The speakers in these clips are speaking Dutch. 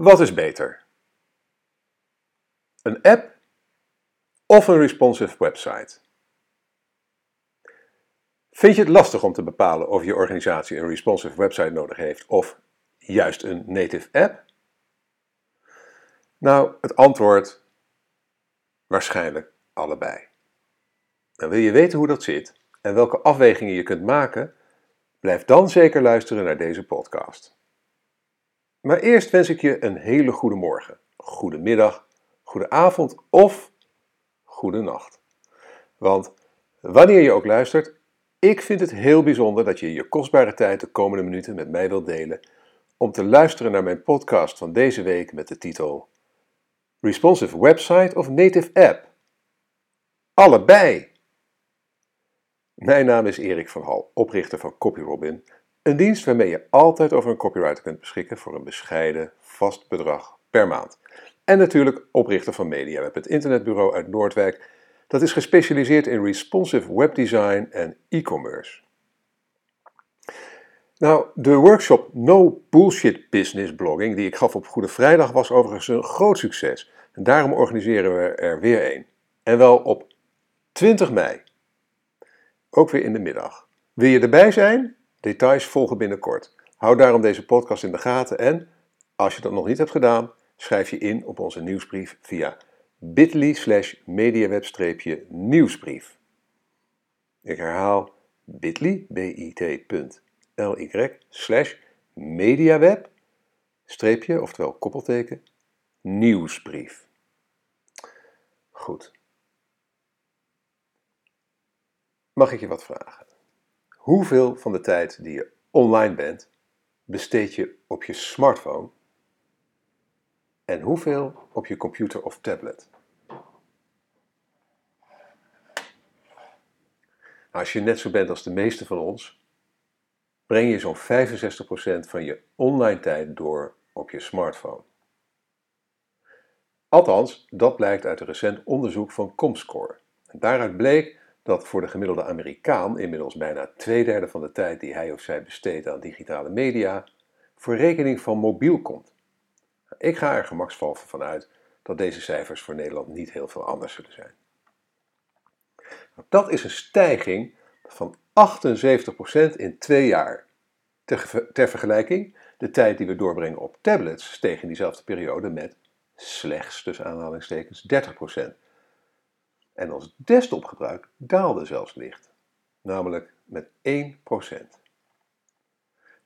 Wat is beter? Een app of een responsive website? Vind je het lastig om te bepalen of je organisatie een responsive website nodig heeft of juist een native app? Nou, het antwoord waarschijnlijk allebei. En wil je weten hoe dat zit en welke afwegingen je kunt maken, blijf dan zeker luisteren naar deze podcast. Maar eerst wens ik je een hele goede morgen, goede middag, goede avond of goede nacht. Want wanneer je ook luistert, ik vind het heel bijzonder dat je je kostbare tijd de komende minuten met mij wilt delen om te luisteren naar mijn podcast van deze week met de titel Responsive Website of Native App? Allebei! Mijn naam is Erik van Hal, oprichter van CopyRobin, een dienst waarmee je altijd over een copywriter kunt beschikken voor een bescheiden vast bedrag per maand. En natuurlijk oprichter van MediaWeb, het internetbureau uit Noordwijk, dat is gespecialiseerd in responsive webdesign en e-commerce. Nou, de workshop No Bullshit Business Blogging die ik gaf op Goede Vrijdag was overigens een groot succes. En daarom organiseren we er weer een. En wel op 20 mei. Ook weer in de middag. Wil je erbij zijn? Details volgen binnenkort. Hou daarom deze podcast in de gaten en, als je dat nog niet hebt gedaan, schrijf je in op onze nieuwsbrief via bit.ly slash mediaweb-nieuwsbrief. Ik herhaal bit.ly, bit.ly slash mediaweb, streepje, oftewel koppelteken, nieuwsbrief. Goed. Mag ik je wat vragen? Hoeveel van de tijd die je online bent, besteed je op je smartphone en hoeveel op je computer of tablet? Als je net zo bent als de meeste van ons, breng je zo'n 65% van je online tijd door op je smartphone. Althans, dat blijkt uit een recent onderzoek van Comscore. En daaruit bleek dat voor de gemiddelde Amerikaan inmiddels bijna twee derde van de tijd die hij of zij besteedt aan digitale media voor rekening van mobiel komt. Ik ga er gemakshalve van uit dat deze cijfers voor Nederland niet heel veel anders zullen zijn. Nou, dat is een stijging van 78% in twee jaar. Ter, vergelijking, de tijd die we doorbrengen op tablets steeg in diezelfde periode met slechts, tussen aanhalingstekens, 30%. En ons desktopgebruik daalde zelfs licht, namelijk met 1%.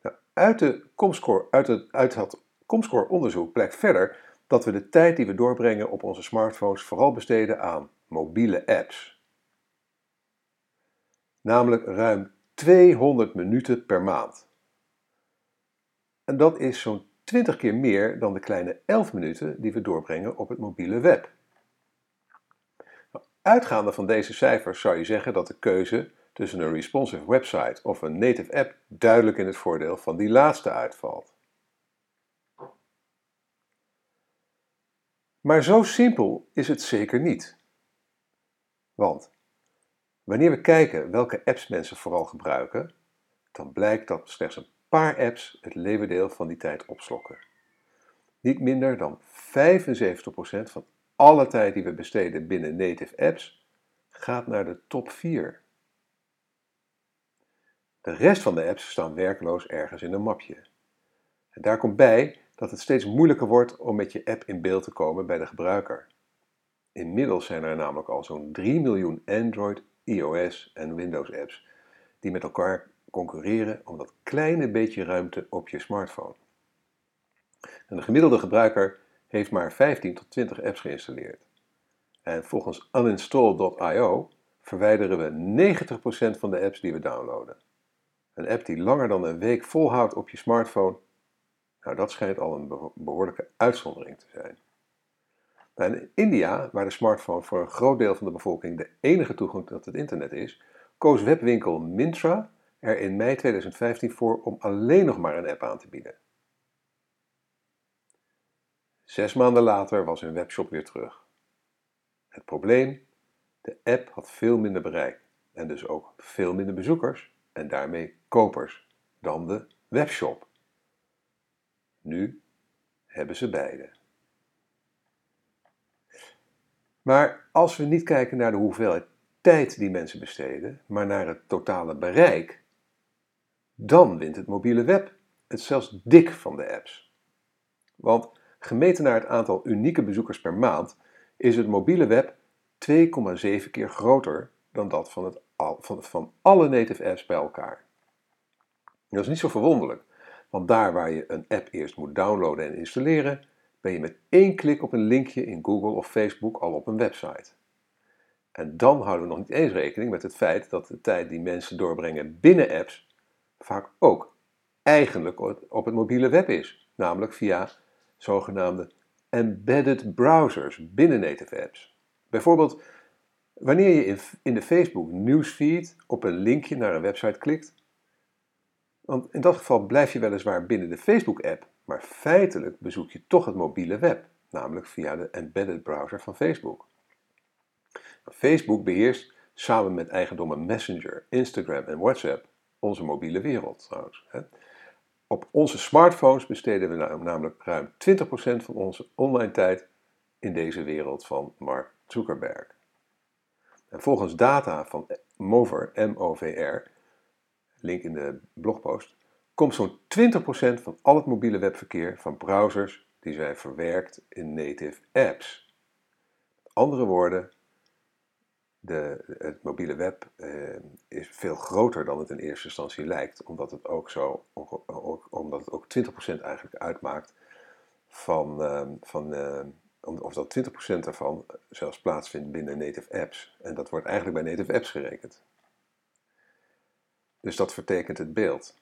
Nou, uit, de Comscore, uit, het, uit het Comscore-onderzoek blijkt verder dat we de tijd die we doorbrengen op onze smartphones vooral besteden aan mobiele apps. Namelijk ruim 200 minuten per maand. En dat is zo'n 20 keer meer dan de kleine 11 minuten die we doorbrengen op het mobiele web. Uitgaande van deze cijfers zou je zeggen dat de keuze tussen een responsive website of een native app duidelijk in het voordeel van die laatste uitvalt. Maar zo simpel is het zeker niet. Want wanneer we kijken welke apps mensen vooral gebruiken, dan blijkt dat slechts een paar apps het leeuwendeel van die tijd opslokken. Niet minder dan 75% van alle tijd die we besteden binnen native apps gaat naar de top 4. De rest van de apps staan werkloos ergens in een mapje. En daar komt bij dat het steeds moeilijker wordt om met je app in beeld te komen bij de gebruiker. Inmiddels zijn er namelijk al zo'n 3 miljoen Android, iOS en Windows apps die met elkaar concurreren om dat kleine beetje ruimte op je smartphone. En de gemiddelde gebruiker heeft maar 15 tot 20 apps geïnstalleerd. En volgens uninstall.io verwijderen we 90% van de apps die we downloaden. Een app die langer dan een week volhoudt op je smartphone, nou dat schijnt al een behoorlijke uitzondering te zijn. Nou, in India, waar de smartphone voor een groot deel van de bevolking de enige toegang tot het internet is, koos webwinkel Mintra er in mei 2015 voor om alleen nog maar een app aan te bieden. Zes maanden later was hun webshop weer terug. Het probleem? De app had veel minder bereik en dus ook veel minder bezoekers en daarmee kopers dan de webshop. Nu hebben ze beide. Maar als we niet kijken naar de hoeveelheid tijd die mensen besteden, maar naar het totale bereik, dan wint het mobiele web het zelfs dik van de apps. Want gemeten naar het aantal unieke bezoekers per maand is het mobiele web 2,7 keer groter dan dat van, het, van, van alle native apps bij elkaar. Dat is niet zo verwonderlijk, want daar waar je een app eerst moet downloaden en installeren, ben je met één klik op een linkje in Google of Facebook al op een website. En dan houden we nog niet eens rekening met het feit dat de tijd die mensen doorbrengen binnen apps vaak ook eigenlijk op het mobiele web is, namelijk via zogenaamde embedded browsers binnen native apps. Bijvoorbeeld wanneer je in de Facebook newsfeed op een linkje naar een website klikt, want in dat geval blijf je weliswaar binnen de Facebook-app, maar feitelijk bezoek je toch het mobiele web, namelijk via de embedded browser van Facebook. Facebook beheerst samen met eigendommen Messenger, Instagram en WhatsApp onze mobiele wereld trouwens. Op onze smartphones besteden we namelijk ruim 20% van onze online tijd in deze wereld van Mark Zuckerberg. En volgens data van Mover, M-O-V-R, link in de blogpost, komt zo'n 20% van al het mobiele webverkeer van browsers die zijn verwerkt in native apps. Andere woorden, de, het mobiele web eh, is veel groter dan het in eerste instantie lijkt, omdat het ook, zo, omdat het ook 20% eigenlijk uitmaakt van, uh, van uh, of dat 20% daarvan zelfs plaatsvindt binnen native apps. En dat wordt eigenlijk bij native apps gerekend. Dus dat vertekent het beeld.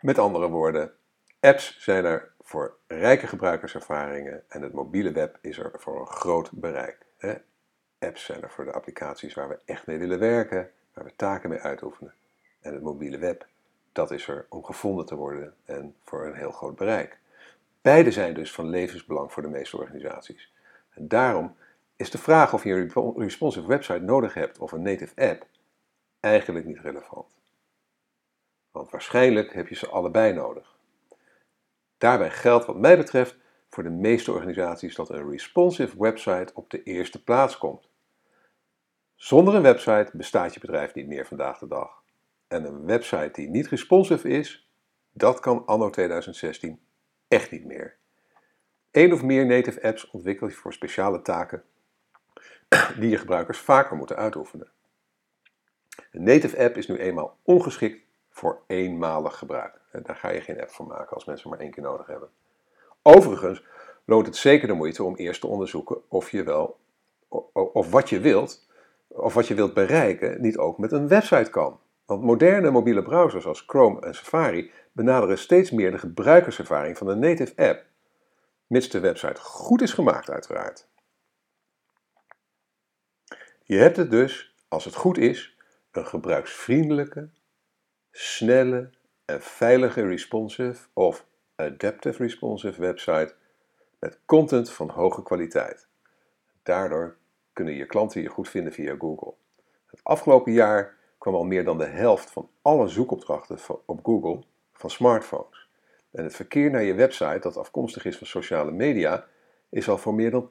Met andere woorden, apps zijn er voor rijke gebruikerservaringen en het mobiele web is er voor een groot bereik. Apps zijn er voor de applicaties waar we echt mee willen werken, waar we taken mee uitoefenen. En het mobiele web, dat is er om gevonden te worden en voor een heel groot bereik. Beide zijn dus van levensbelang voor de meeste organisaties. En daarom is de vraag of je een responsive website nodig hebt of een native app eigenlijk niet relevant. Want waarschijnlijk heb je ze allebei nodig. Daarbij geldt wat mij betreft voor de meeste organisaties dat een responsive website op de eerste plaats komt. Zonder een website bestaat je bedrijf niet meer vandaag de dag. En een website die niet responsive is, dat kan anno 2016 echt niet meer. Eén of meer native apps ontwikkel je voor speciale taken die je gebruikers vaker moeten uitoefenen. Een native app is nu eenmaal ongeschikt voor eenmalig gebruik. Daar ga je geen app voor maken als mensen maar één keer nodig hebben. Overigens loont het zeker de moeite om eerst te onderzoeken of je wel, of wat je wilt, of wat je wilt bereiken, niet ook met een website kan. Want moderne mobiele browsers als Chrome en Safari benaderen steeds meer de gebruikerservaring van een native app, mits de website goed is gemaakt uiteraard. Je hebt het dus, als het goed is, een gebruiksvriendelijke, snelle en veilige responsive of adaptive responsive website met content van hoge kwaliteit. Daardoor kunnen je klanten je goed vinden via Google. Het afgelopen jaar kwam al meer dan de helft van alle zoekopdrachten op Google van smartphones. En het verkeer naar je website, dat afkomstig is van sociale media, is al voor meer dan 80%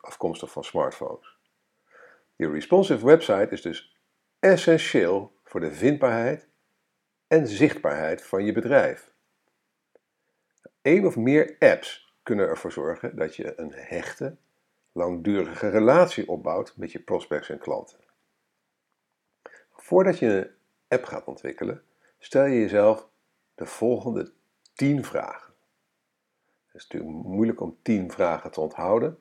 afkomstig van smartphones. Je responsive website is dus essentieel voor de vindbaarheid en zichtbaarheid van je bedrijf. Eén of meer apps kunnen ervoor zorgen dat je een hechte, langdurige relatie opbouwt met je prospects en klanten. Voordat je een app gaat ontwikkelen, stel je jezelf de volgende 10 vragen. Het is natuurlijk moeilijk om 10 vragen te onthouden.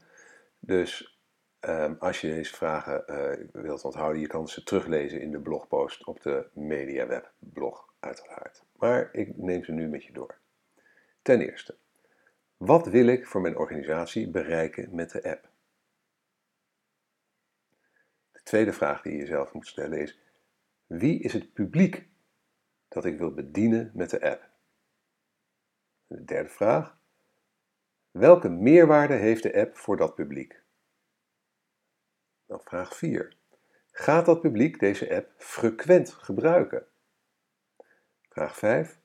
Dus um, als je deze vragen uh, wilt onthouden, je kan ze teruglezen in de blogpost op de MediaWeb blog uiteraard. Maar ik neem ze nu met je door. Ten eerste, wat wil ik voor mijn organisatie bereiken met de app? De tweede vraag die je jezelf moet stellen is: wie is het publiek dat ik wil bedienen met de app? De derde vraag: welke meerwaarde heeft de app voor dat publiek? Dan vraag 4. Gaat dat publiek deze app frequent gebruiken? Vraag 5.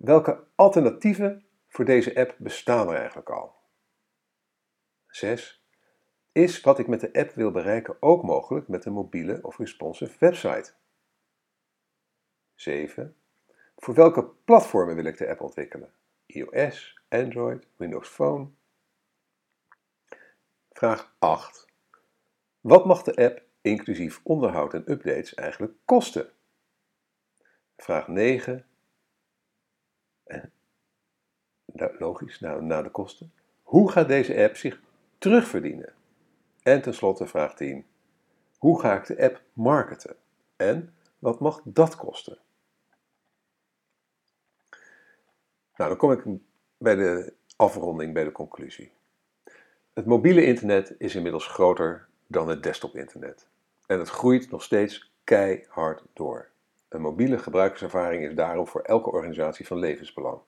Welke alternatieven voor deze app bestaan er eigenlijk al? 6. Is wat ik met de app wil bereiken ook mogelijk met een mobiele of responsive website? 7. Voor welke platformen wil ik de app ontwikkelen? iOS, Android, Windows Phone? Vraag 8. Wat mag de app inclusief onderhoud en updates eigenlijk kosten? Vraag 9. Logisch, nou, na de kosten. Hoe gaat deze app zich terugverdienen? En tenslotte vraag 10. Hoe ga ik de app marketen? En wat mag dat kosten? Nou, dan kom ik bij de afronding, bij de conclusie. Het mobiele internet is inmiddels groter dan het desktop-internet. En het groeit nog steeds keihard door. Een mobiele gebruikerservaring is daarom voor elke organisatie van levensbelang.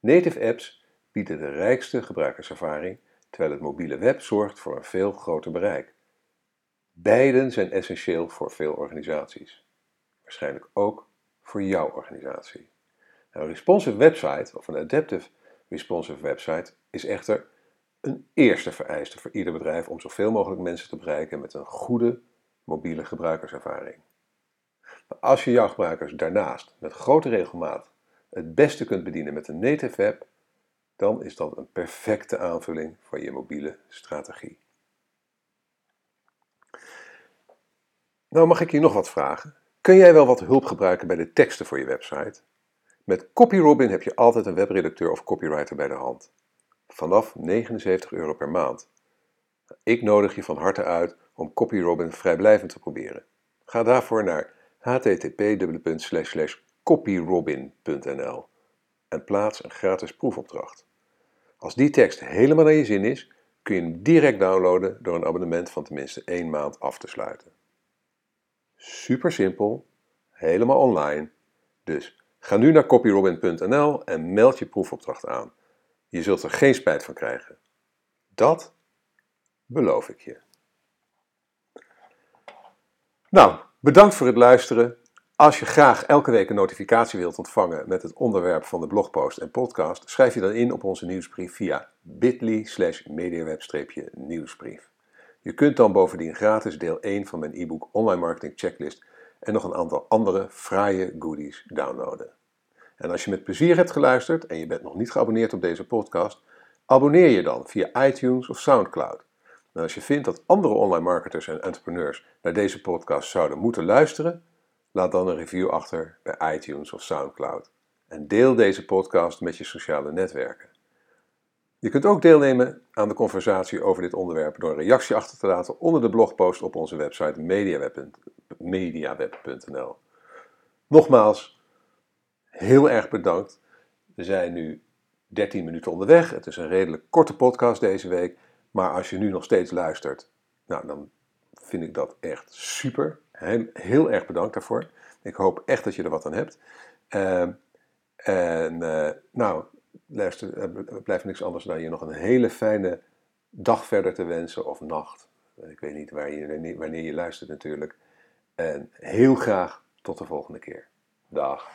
Native apps bieden de rijkste gebruikerservaring, terwijl het mobiele web zorgt voor een veel groter bereik. Beiden zijn essentieel voor veel organisaties. Waarschijnlijk ook voor jouw organisatie. Een responsive website of een adaptive responsive website is echter een eerste vereiste voor ieder bedrijf om zoveel mogelijk mensen te bereiken met een goede mobiele gebruikerservaring. Maar als je jouw gebruikers daarnaast met grote regelmaat het beste kunt bedienen met een native app, dan is dat een perfecte aanvulling voor je mobiele strategie. Nou mag ik je nog wat vragen. Kun jij wel wat hulp gebruiken bij de teksten voor je website? Met CopyRobin heb je altijd een webredacteur of copywriter bij de hand. Vanaf 79 euro per maand. Ik nodig je van harte uit om CopyRobin vrijblijvend te proberen. Ga daarvoor naar http://copyrobin.nl en plaats een gratis proefopdracht. Als die tekst helemaal naar je zin is, kun je hem direct downloaden door een abonnement van tenminste één maand af te sluiten. Super simpel, helemaal online. Dus Ga nu naar copyrobin.nl en meld je proefopdracht aan. Je zult er geen spijt van krijgen. Dat beloof ik je. Nou, bedankt voor het luisteren. Als je graag elke week een notificatie wilt ontvangen met het onderwerp van de blogpost en podcast, schrijf je dan in op onze nieuwsbrief via bit.ly slash mediaweb-nieuwsbrief. Je kunt dan bovendien gratis deel 1 van mijn e-book Online Marketing Checklist en nog een aantal andere fraaie goodies downloaden. En als je met plezier hebt geluisterd en je bent nog niet geabonneerd op deze podcast, abonneer je dan via iTunes of SoundCloud. En als je vindt dat andere online marketers en entrepreneurs naar deze podcast zouden moeten luisteren, laat dan een review achter bij iTunes of SoundCloud. En deel deze podcast met je sociale netwerken. Je kunt ook deelnemen aan de conversatie over dit onderwerp door een reactie achter te laten onder de blogpost op onze website mediaweb.nl. Nogmaals, heel erg bedankt. We zijn nu 13 minuten onderweg. Het is een redelijk korte podcast deze week. Maar als je nu nog steeds luistert, nou, dan vind ik dat echt super. Heel erg bedankt daarvoor. Ik hoop echt dat je er wat aan hebt. Uh, en uh, nou, luister, er blijft niks anders dan je nog een hele fijne dag verder te wensen of nacht. Ik weet niet waar je, wanneer je luistert natuurlijk. En heel graag tot de volgende keer. Dag.